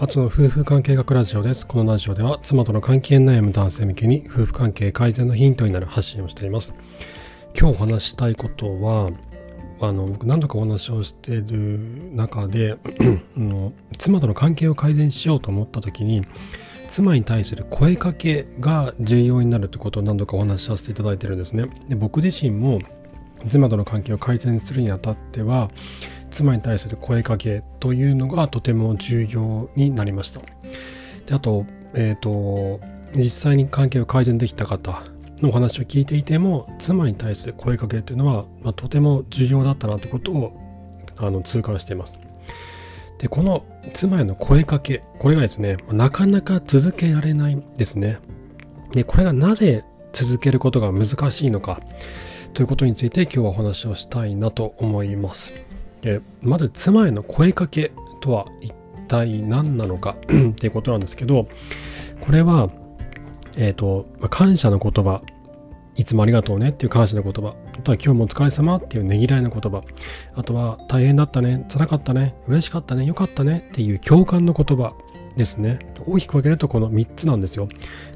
初の夫婦関係学ラジオです。このラジオでは妻との関係悩む男性向けに夫婦関係改善のヒントになる発信をしています。今日お話したいことは、あの僕何度かお話をしている中で の妻との関係を改善しようと思った時に妻に対する声かけが重要になるということを何度かお話しさせていただいてるんですね。で僕自身も妻との関係を改善するにあたっては妻に対する声かけというのがとても重要になりました。であと,、えーと、実際に関係を改善できた方のお話を聞いていても妻に対する声かけというのは、まあ、とても重要だったなということをあの痛感しています。でこの妻への声かけこれがですねなかなか続けられないですね。でこれがなぜ続けることが難しいのかということについて今日はお話をしたいなと思います。でまず妻への声かけとは一体何なのか っていうことなんですけどこれは、えっ、ー、と感謝の言葉いつもありがとうねっていう感謝の言葉あとは今日もお疲れ様っていうねぎらいの言葉あとは大変だったね辛かったね嬉しかったねよかったねっていう共感の言葉ですね。大きく分けるとこの3つなんですよ。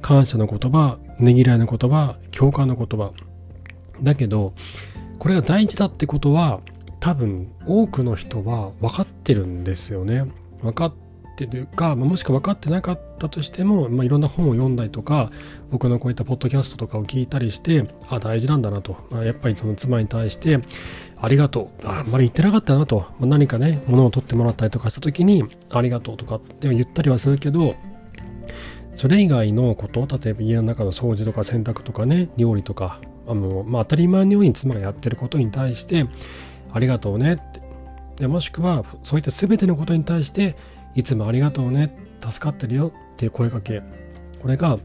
感謝の言葉ねぎらいの言葉共感の言葉。だけどこれが大事だってことは多分多くの人は分かってるんですよね。分かってるか、もしくは分かってなかったとしても、まあ、いろんな本を読んだりとか僕のこういったポッドキャストとかを聞いたりしてあ大事なんだなと、まあ、やっぱりその妻に対してありがとう。ああんまり言ってなかったなと、まあ、何かね物を取ってもらったりとかした時にありがとうとかって言ったりはするけどそれ以外のこと例えば家の中の掃除とか洗濯とかね料理とかあの、まあ、当たり前のように妻がやってることに対してありがとうねって。でもしくは、そういった全てのことに対して、いつもありがとうね、助かってるよっていう声かけ。これが、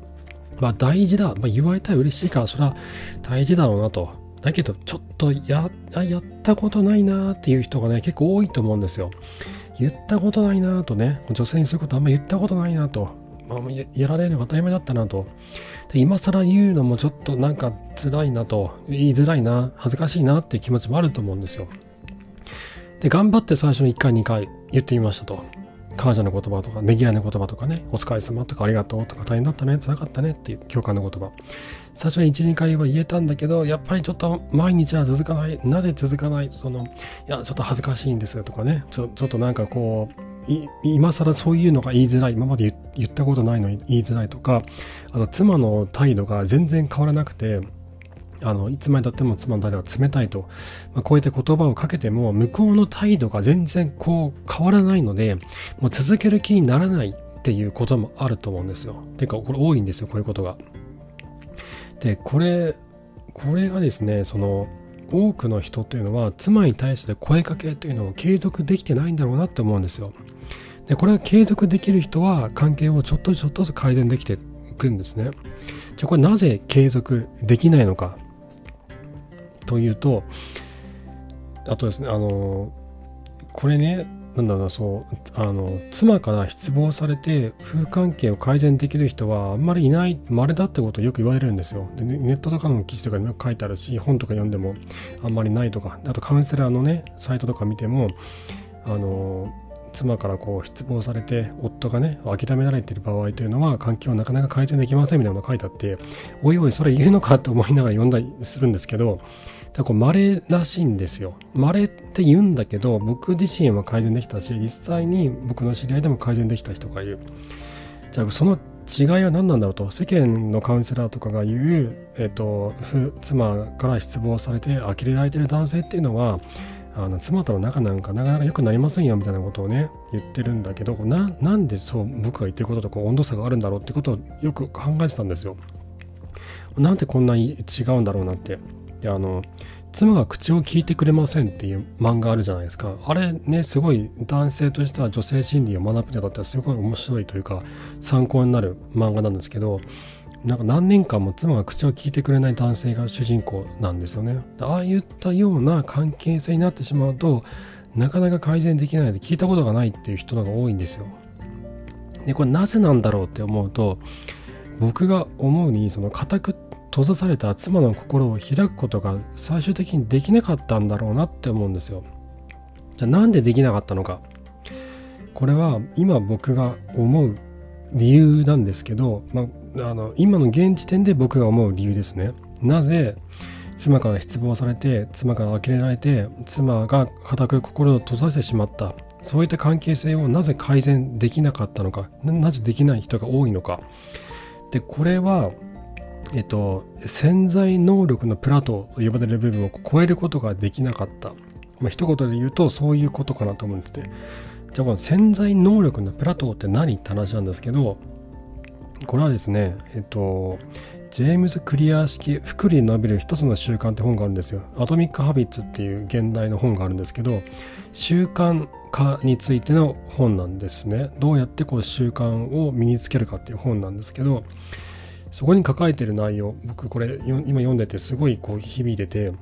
まあ大事だ。まあ、言われたら嬉しいから、それは大事だろうなと。だけど、ちょっとや、やったことないなっていう人がね、結構多いと思うんですよ。言ったことないなとね、女性にそういうことあんま言ったことないなと。まあ、やられるのが当たり前だったなと。で今更言うのもちょっとなんか辛いなと、言いづらいな、恥ずかしいなっていう気持ちもあると思うんですよ。で、頑張って最初に1回2回言ってみましたと。感謝の言葉とか、ねぎらいの言葉とかね、お疲れ様とかありがとうとか大変だったね、辛かったねっていう共感の言葉。最初に1、2回は言えたんだけど、やっぱりちょっと毎日は続かない。なぜ続かないその、いや、ちょっと恥ずかしいんですとかね、ちょちょっとなんかこう、今更そういうのが言いづらい今まで言ったことないのに言いづらいとかあの妻の態度が全然変わらなくてあのいつまでたっても妻の態度が冷たいと、まあ、こうやって言葉をかけても向こうの態度が全然こう変わらないのでもう続ける気にならないっていうこともあると思うんですよ。てかこれ多いんですよこういうことが。でこれこれがですねその多くの人というのは妻に対して声かけというのを継続できてないんだろうなって思うんですよ。でこれは継続できる人は関係をちょっとずつちょっとずつ改善できていくんですね。じゃあこれなぜ継続できないのかというとあとですねあのこれねなんだろうそうあの妻から失望されて夫婦関係を改善できる人はあんまりいない稀だってことをよく言われるんですよ。でネットとかの記事とかにも書いてあるし本とか読んでもあんまりないとか。あとカウンセラーのねサイトとか見てもあの妻からこう失望されて夫がね諦められてる場合というのは関係をなかなか改善できませんみたいなのが書いてあっておいおいそれ言うのかと思いながら読んだりするんですけどだこれ稀らしいんですよ稀って言うんだけど僕自身は改善できたし実際に僕の知り合いでも改善できた人がいるじゃあその違いは何なんだろうと世間のカウンセラーとかが言う、えっと、妻から失望されて呆れられてる男性っていうのはあの妻との仲なんかなかなか良くなりませんよみたいなことをね言ってるんだけどななんでそう僕が言ってることとこう温度差があるんだろうってことをよく考えてたんですよ。なんでこんなに違うんだろうなって。であの妻が口を聞いてくれませんっていう漫画あるじゃないですか。あれね、すごい男性としては女性心理を学ぶにあたってはすごい面白いというか参考になる漫画なんですけど、なんか何年間も妻が口を聞いてくれない男性が主人公なんですよね。ああいったような関係性になってしまうとなかなか改善できないで聞いたことがないっていう人が多いんですよ。でこれなぜなんだろうって思うと僕が思うにその固くっ閉ざされた妻の心を開くことが最終的にできなかったんだろうなって思うんですよ。じゃあなんでできなかったのか。これは今僕が思う理由なんですけど、まあ、あの今の現時点で僕が思う理由ですね。なぜ妻から失望されて妻から呆れられて妻が固く心を閉ざしてしまったそういった関係性をなぜ改善できなかったのかなぜできない人が多いのかでこれはえっと潜在能力のプラトーと呼ばれる部分を超えることができなかった、まあ、一言で言うとそういうことかなと思っててじゃあこの潜在能力のプラトーって何って話なんですけどこれはですねえっとジェームズ・クリアー式福利伸びる一つの習慣って本があるんですよ。アトミック・ハビッツっていう現代の本があるんですけど、習慣化についての本なんですね。どうやってこう習慣を身につけるかっていう本なんですけど、そこに書かれてる内容、僕これ今読んでてすごいこう響いてて、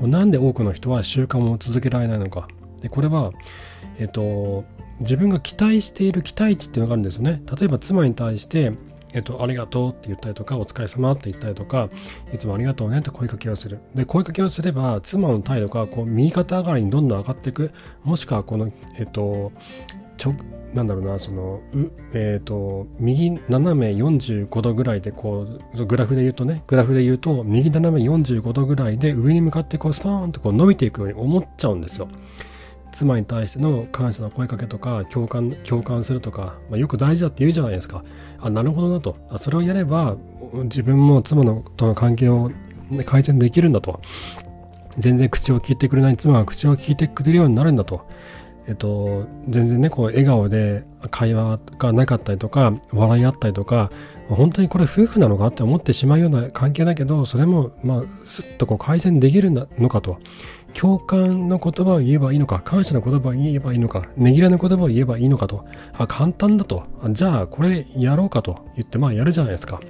なんで多くの人は習慣を続けられないのか。で、これは、えっと、自分が期待している期待値っていうのがあるんですよね。例えば妻に対してえっと、ありがとうって言ったりとか、お疲れ様って言ったりとか、いつもありがとうねって声かけをする。で、声かけをすれば、妻の態度がこう右肩上がりにどんどん上がっていく。もしくは、この、えっと、ちょ、なんだろうな、その、えっ、と、右斜め45度ぐらいで、こう、グラフで言うとね、グラフで言うと、右斜め45度ぐらいで上に向かってこう、スパーンとこう伸びていくように思っちゃうんですよ。妻に対しての感謝の声かけとか共感共感するとか、まあ、よく大事だって言うじゃないですか。あなるほどなと。それをやれば自分も妻のとの関係を改善できるんだと。全然口を聞いてくれない妻が口を聞いてくれるようになるんだと。えっと、全然ね、こう、笑顔で会話がなかったりとか、笑い合ったりとか、本当にこれ夫婦なのかって思ってしまうような関係だけど、それも、まあ、すっとこう改善できるのかと。共感の言葉を言えばいいのか、感謝の言葉を言えばいいのか、ねぎらの言葉を言えばいいのかと、あ、簡単だと、あじゃあこれやろうかと言って、まあやるじゃないですか。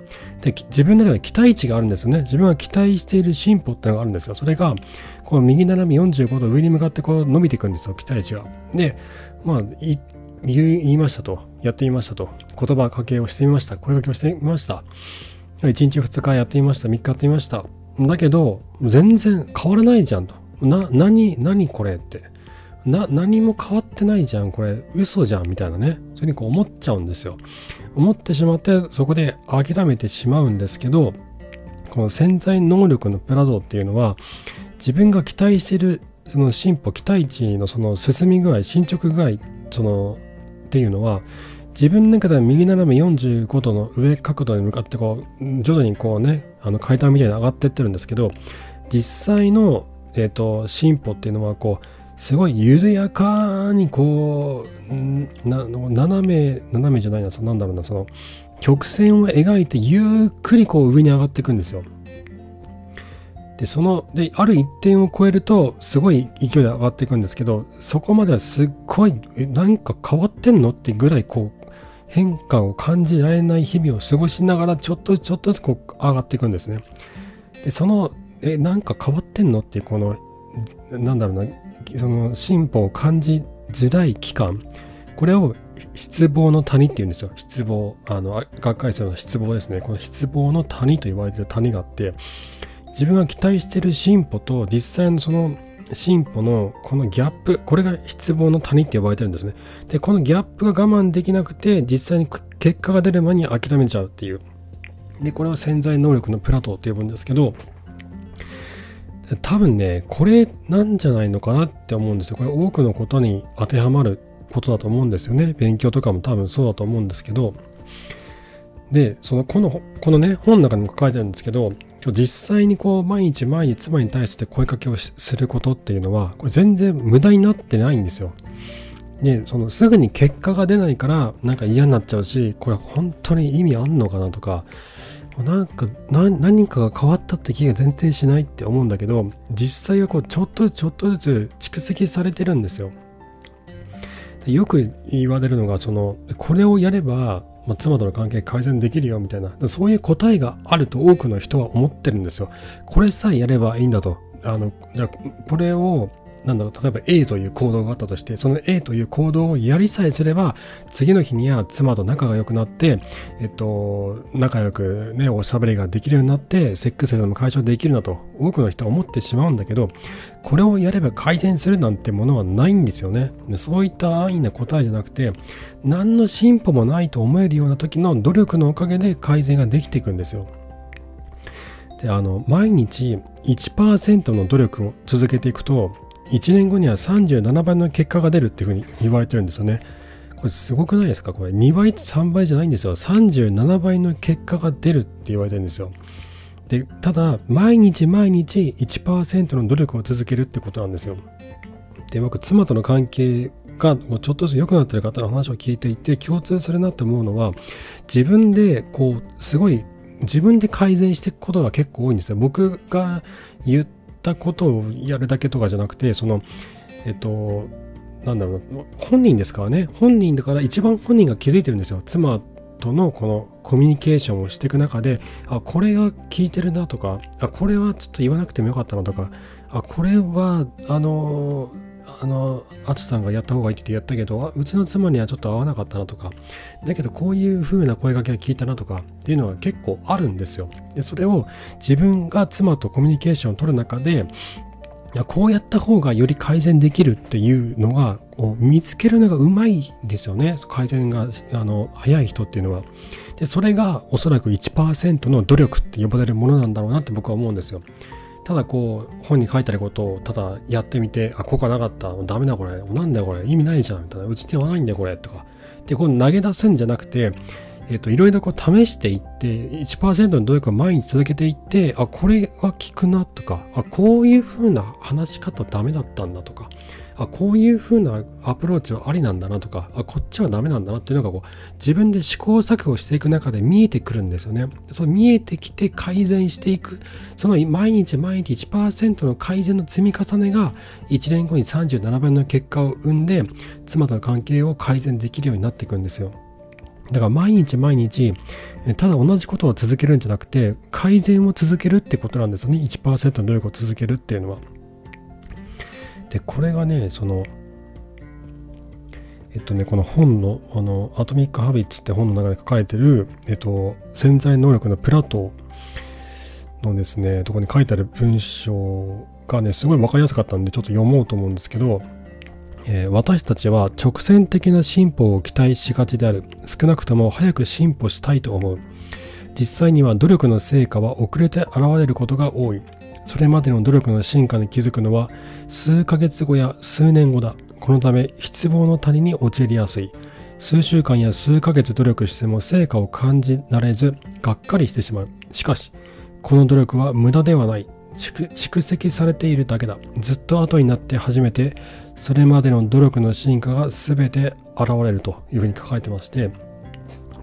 で、自分の中で期待値があるんですよね。自分が期待している進歩ってのがあるんですよ。それが、こう右斜め45度上に向かってこう伸びていくんですよ、期待値が。で、まあ、言いましたと、やってみましたと、言葉かけをしてみました、声かけをしてみました。1日2日やってみました、3日やってみました。だけど、全然変わらないじゃんと。な、何、何これって。な、何も変わってないじゃん、これ、嘘じゃん、みたいなね。そういうふうにこう思っちゃうんですよ。思ってしまって、そこで諦めてしまうんですけど、この潜在能力のプラドっていうのは、自分が期待している、その進歩、期待値のその進み具合、進捗具合、その、っていうのは、自分の中では右斜め45度の上角度に向かってこう徐々にこうねあの階段みたいに上がってってるんですけど実際のえっ、ー、と、進歩っていうのは、こう、すごい緩やかにこう、斜め、斜めじゃないな、そなんだろうな、その、曲線を描いてゆっくりこう上に上がっていくんですよ。で、その、で、ある一点を超えると、すごい勢いで上がっていくんですけど、そこまではすっごい、なんか変わってんのってぐらい、こう、変化を感じられない日々を過ごしながら、ちょっとちょっとずつこう上がっていくんですね。で、そのえ、なんか変わってんのって、この、なんだろうな、その進歩を感じづらい期間、これを失望の谷っていうんですよ。失望。あの、学会生の失望ですね。この失望の谷と言われてる谷があって、自分が期待してる進歩と実際のその進歩のこのギャップ、これが失望の谷って呼ばれてるんですね。で、このギャップが我慢できなくて、実際に結果が出る前に諦めちゃうっていう。で、これは潜在能力のプラトーって呼ぶんですけど、多分ね、これなんじゃないのかなって思うんですよ。これ多くのことに当てはまることだと思うんですよね。勉強とかも多分そうだと思うんですけど。で、その、この、このね、本の中にも書かれてるんですけど、実際にこう、毎日毎日妻に対して声かけをすることっていうのは、これ全然無駄になってないんですよ。で、その、すぐに結果が出ないから、なんか嫌になっちゃうし、これ本当に意味あんのかなとか、なんか何かが変わったって気が全然しないって思うんだけど実際はこうちょっとずつちょっとずつ蓄積されてるんですよ。でよく言われるのがそのこれをやれば、まあ、妻との関係改善できるよみたいな。そういう答えがあると多くの人は思ってるんですよ。これさえやればいいんだと。あのじゃこれをなんだろう、例えば A という行動があったとして、その A という行動をやりさえすれば、次の日には妻と仲が良くなって、えっと、仲良くね、おしゃべりができるようになって、セックスでも解消できるなと、多くの人は思ってしまうんだけど、これをやれば改善するなんてものはないんですよね。そういった安易な答えじゃなくて、何の進歩もないと思えるような時の努力のおかげで改善ができていくんですよ。であの毎日1%の努力を続けていくと1年後には37倍の結果が出るっていうふうに言われてるんですよね。これすごくないですか？これ2倍3倍じゃないんですよ。37倍の結果が出るって言われてるんですよ。でただ毎日毎日1%の努力を続けるってことなんですよ。で僕妻との関係がもうちょっとずつ良くなってる方の話を聞いていて共通するなって思うのは自分でこうすごい自分で改善していくことが結構多いんですよ。僕が言ったことをやるだけとかじゃなくて、その、えっと、なんだろう本人ですからね。本人だから一番本人が気づいてるんですよ。妻とのこのコミュニケーションをしていく中で、あ、これが効いてるなとか、あ、これはちょっと言わなくてもよかったなとか、あ、これは、あのあの、アツさんがやった方がいいって言ったけど、うちの妻にはちょっと合わなかったなとか、だけどこういう風な声掛けが聞いたなとかっていうのは結構あるんですよ。で、それを自分が妻とコミュニケーションを取る中で、こうやった方がより改善できるっていうのが見つけるのがうまいですよね。改善があの早い人っていうのは。で、それがおそらく1%の努力って呼ばれるものなんだろうなって僕は思うんですよ。ただこう本に書いてあることをただやってみてあ効果なかった。ダメだこれ。なんだこれ。意味ないじゃんみたいな。うち手はないんだよこれとか。でこう投げ出すんじゃなくてえっ、といろいろこう試していって1%の努力を毎日続けていってあこれは効くなとか。あこういうふうな話し方ダメだったんだとか。あこういう風なアプローチはありなんだなとかあこっちはダメなんだなっていうのがこう自分で試行錯誤していく中で見えてくるんですよね。その見えてきて改善していく。その毎日毎日1%の改善の積み重ねが1年後に37倍の結果を生んで妻との関係を改善できるようになっていくんですよ。だから毎日毎日ただ同じことを続けるんじゃなくて改善を続けるってことなんですよね。1%の努力を続けるっていうのは。でこれがねそのえっとねこの本のあのアトミック・ハビッツって本の中で書かれてる、えっと、潜在能力のプラトのですねとこに書いてある文章がねすごい分かりやすかったんでちょっと読もうと思うんですけどえー、私たちは直線的な進歩を期待しがちである。少なくとも早く進歩したいと思う。実際には努力の成果は遅れて現れることが多い。それまでの努力の進化に気づくのは数ヶ月後や数年後だ。このため失望の谷に陥りやすい。数週間や数ヶ月努力しても成果を感じられず、がっかりしてしまう。しかし、この努力は無駄ではない。蓄積されているだけだ。ずっと後になって初めて、それまでの努力の進化が全て現れるというふうに書かれてまして、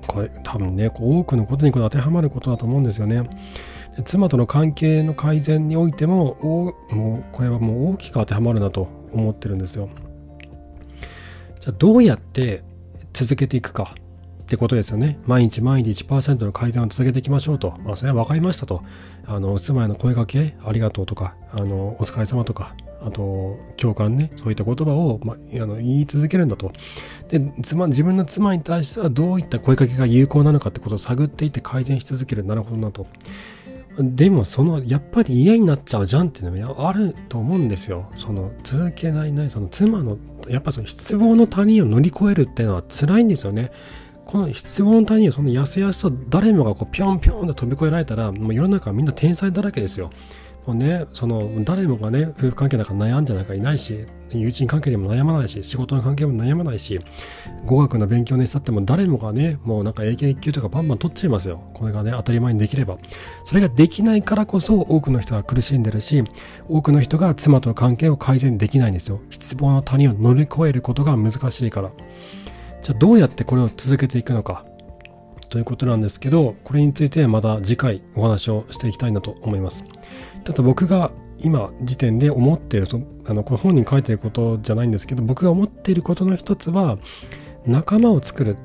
これ多分ね、多くのことにこ当てはまることだと思うんですよね。妻との関係の改善においてももうこれはもう大きく当てはまるなと思ってるんですよ。じゃあどうやって続けていくかってことですよね。毎日毎日1%の改善を続けていきましょうと。まあそれは分かりましたと。あの妻への声かけありがとうとかあのお疲れ様とかあと共感ねそういった言葉を、まあ、あの言い続けるんだと。で妻自分の妻に対してはどういった声かけが有効なのかってことを探っていって改善し続ける。なるほどなと。でもそのやっぱり嫌になっちゃうじゃんっていうのもあると思うんですよ。その続けないないその妻のやっぱその失望の谷を乗り越えるっていうのは辛いんですよね。この失望の谷をその痩せやすと誰もがこうピョンピョンと飛び越えられたらもう世の中はみんな天才だらけですよ。もうね、その誰もがね、夫婦関係なんか悩んでなんかいないし、友人関係にも悩まないし、仕事の関係も悩まないし、語学の勉強にしたっても誰もがね、もうなんか英検1級とかバンバン取っちゃいますよ。これがね、当たり前にできれば。それができないからこそ多くの人が苦しんでるし、多くの人が妻との関係を改善できないんですよ。失望の谷を乗り越えることが難しいから。じゃあどうやってこれを続けていくのか。ということなんですけど、これについてまた次回お話をしていきたいなと思います。ただ僕が今時点で思っているそあのこれ本に書いてることじゃないんですけど僕が思っていることの一つは仲間を作る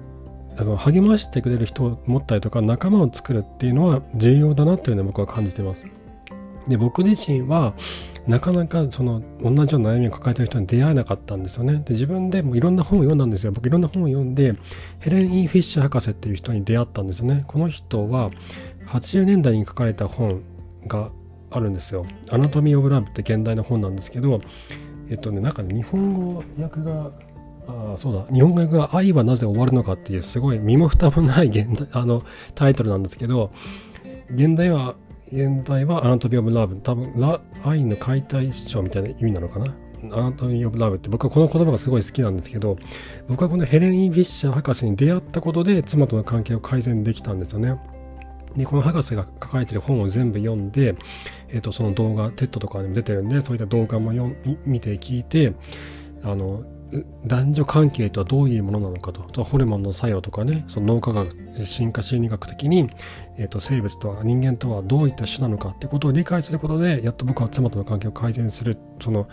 あの励ましてくれる人を持ったりとか仲間を作るっていうのは重要だなっていうのは僕は感じてます。で、僕自身は、なかなかその同じような悩みを抱えてる人に出会えなかったんですよね。で、自分でもいろんな本を読んだんですよ。僕いろんな本を読んで、ヘレン・イー・フィッシャー博士っていう人に出会ったんですよね。この人は80年代に書かれた本があるんですよ。アナトミー・オブ・ラブって現代の本なんですけど、えっとね、なんか、日本語訳が、ああ、そうだ、日本語訳が愛はなぜ終わるのかっていうすごい身も蓋もない原題 あのタイトルなんですけど、原題は原題は Anatomy of Love。多分ラ、愛の解体新書みたいな意味なのかな？ Anatomy of Love って僕はこの言葉がすごい好きなんですけど、僕はこのヘレン・ E・フィッシャー博士に出会ったことで妻との関係を改善できたんですよね。で、この博士が書かれてる本を全部読んで、え、ー、と、その動画、 TED とかでも出てるんで、そういった動画も読見て聞いて、あの、男女関係とはどういうものなのかと、ホルモンの作用とかね、その脳科学、進化心理学的に、えーと、生物とは人間とはどういった種なのかってことを理解することで、やっと僕は妻との関係を改善する、その、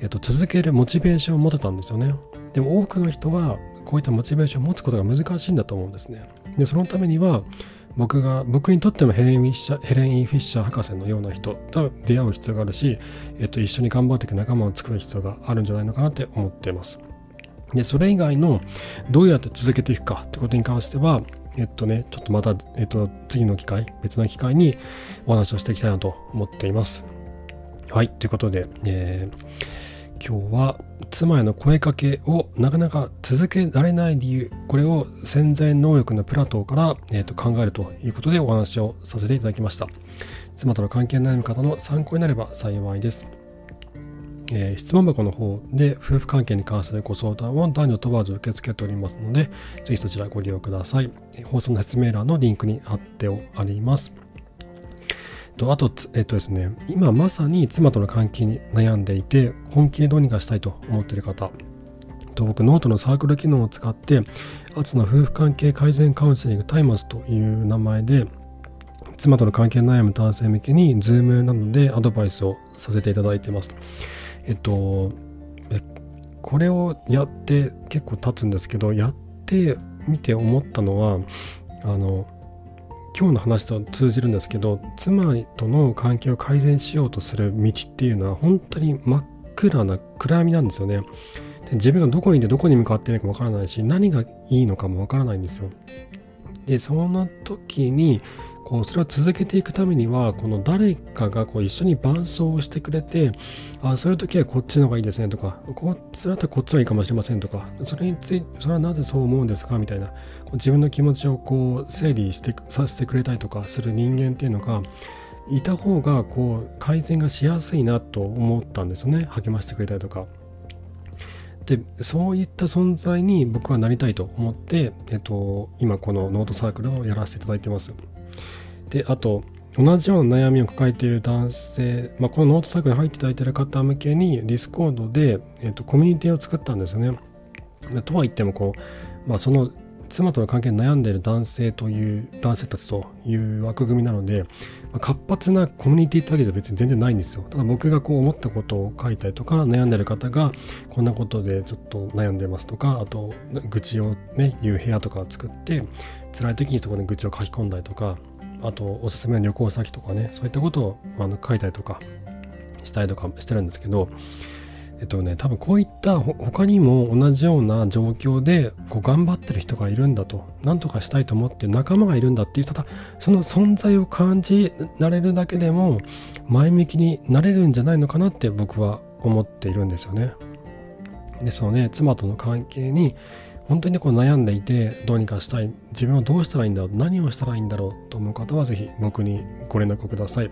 えーと、続けるモチベーションを持てたんですよね。でも多くの人は、こういったモチベーションを持つことが難しいんだと思うんですね。で、そのためには、僕が、僕にとってもヘレン・フィッシャー、ヘレン・イ・フィッシャー博士のような人と出会う必要があるし、えっと、一緒に頑張っていく仲間を作る必要があるんじゃないのかなって思っています。で、それ以外のどうやって続けていくかってことに関しては、えっとね、ちょっとまた、えっと、次の機会、別の機会にお話をしていきたいなと思っています。はい、ということで、えー、今日は妻への声かけをなかなか続けられない理由、これを潜在能力のプラトーから、えー、と考えるということでお話をさせていただきました。妻との関係の悩む方の参考になれば幸いです。えー、質問箱の方で夫婦関係に関するご相談を男女問わず受け付けておりますので、ぜひそちらご利用ください。放送の説明欄のリンクに貼ってあります。とあと、えっとですね、今まさに妻との関係に悩んでいて、本気でどうにかしたいと思っている方、と僕、ノートのサークル機能を使って、アツの夫婦関係改善カウンセリングタイマスという名前で、妻との関係悩む男性向けに、ズームなどでアドバイスをさせていただいています。えっと、これをやって結構経つんですけど、やってみて思ったのは、あの、今日の話と通じるんですけど、妻との関係を改善しようとする道っていうのは本当に真っ暗な暗闇なんですよね。で自分がどこにいてどこに向かっているかわからないし、何がいいのかもわからないんですよ。で、その時に、こうそれを続けていくためにはこの誰かがこう一緒に伴走をしてくれてあそういう時はこっちの方がいいですねとかこっちだったらこっちがいいかもしれませんとかそれについてそれはなぜそう思うんですかみたいなこう自分の気持ちをこう整理してさせてくれたりとかする人間っていうのがいた方がこう改善がしやすいなと思ったんですよね励ましてくれたりとか。でそういった存在に僕はなりたいと思って、えっと、今このノートサークルをやらせていただいてます。で、あと、同じような悩みを抱えている男性、まあ、このノートサークルに入っていただいている方向けに、 Discord で、えーと、コミュニティを作ったんですよね。とは言ってもこう、まあ、その妻との関係に悩んでいる男性という男性たちという枠組みなので、活発なコミュニティってわけじゃ別に全然ないんですよ。ただ僕がこう思ったことを書いたりとか悩んでる方がこんなことでちょっと悩んでますとかあと愚痴をね言う部屋とかを作って辛い時にそこに愚痴を書き込んだりとかあとおすすめの旅行先とかねそういったことをあの書いたりとかしたりとかしてるんですけどえっとね多分こういった他にも同じような状況でこう頑張ってる人がいるんだと何とかしたいと思って仲間がいるんだっていうただその存在を感じられるだけでも前向きになれるんじゃないのかなって僕は思っているんですよね。ですので妻との関係に本当にこう悩んでいてどうにかしたい自分はどうしたらいいんだろう何をしたらいいんだろうと思う方はぜひ僕にご連絡ください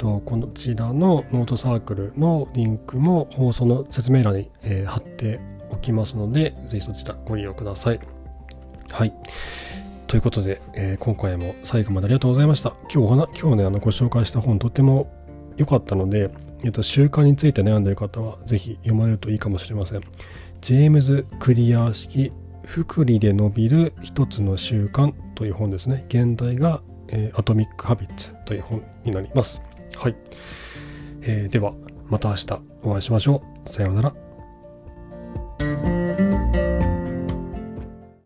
とこちらのノートサークルのリンクも放送の説明欄に、えー、貼っておきますのでぜひそちらご利用くださいはいということで、えー、今回も最後までありがとうございました今日今日ねあのご紹介した本とっても良かったので、えっと、習慣について悩んでいる方はぜひ読まれるといいかもしれませんジェームズ・クリアー式福利で伸びる一つの習慣という本ですね。現代が、え、アトミック・ハビッツという本になります。はい。えー、では、また明日お会いしましょう。さようなら。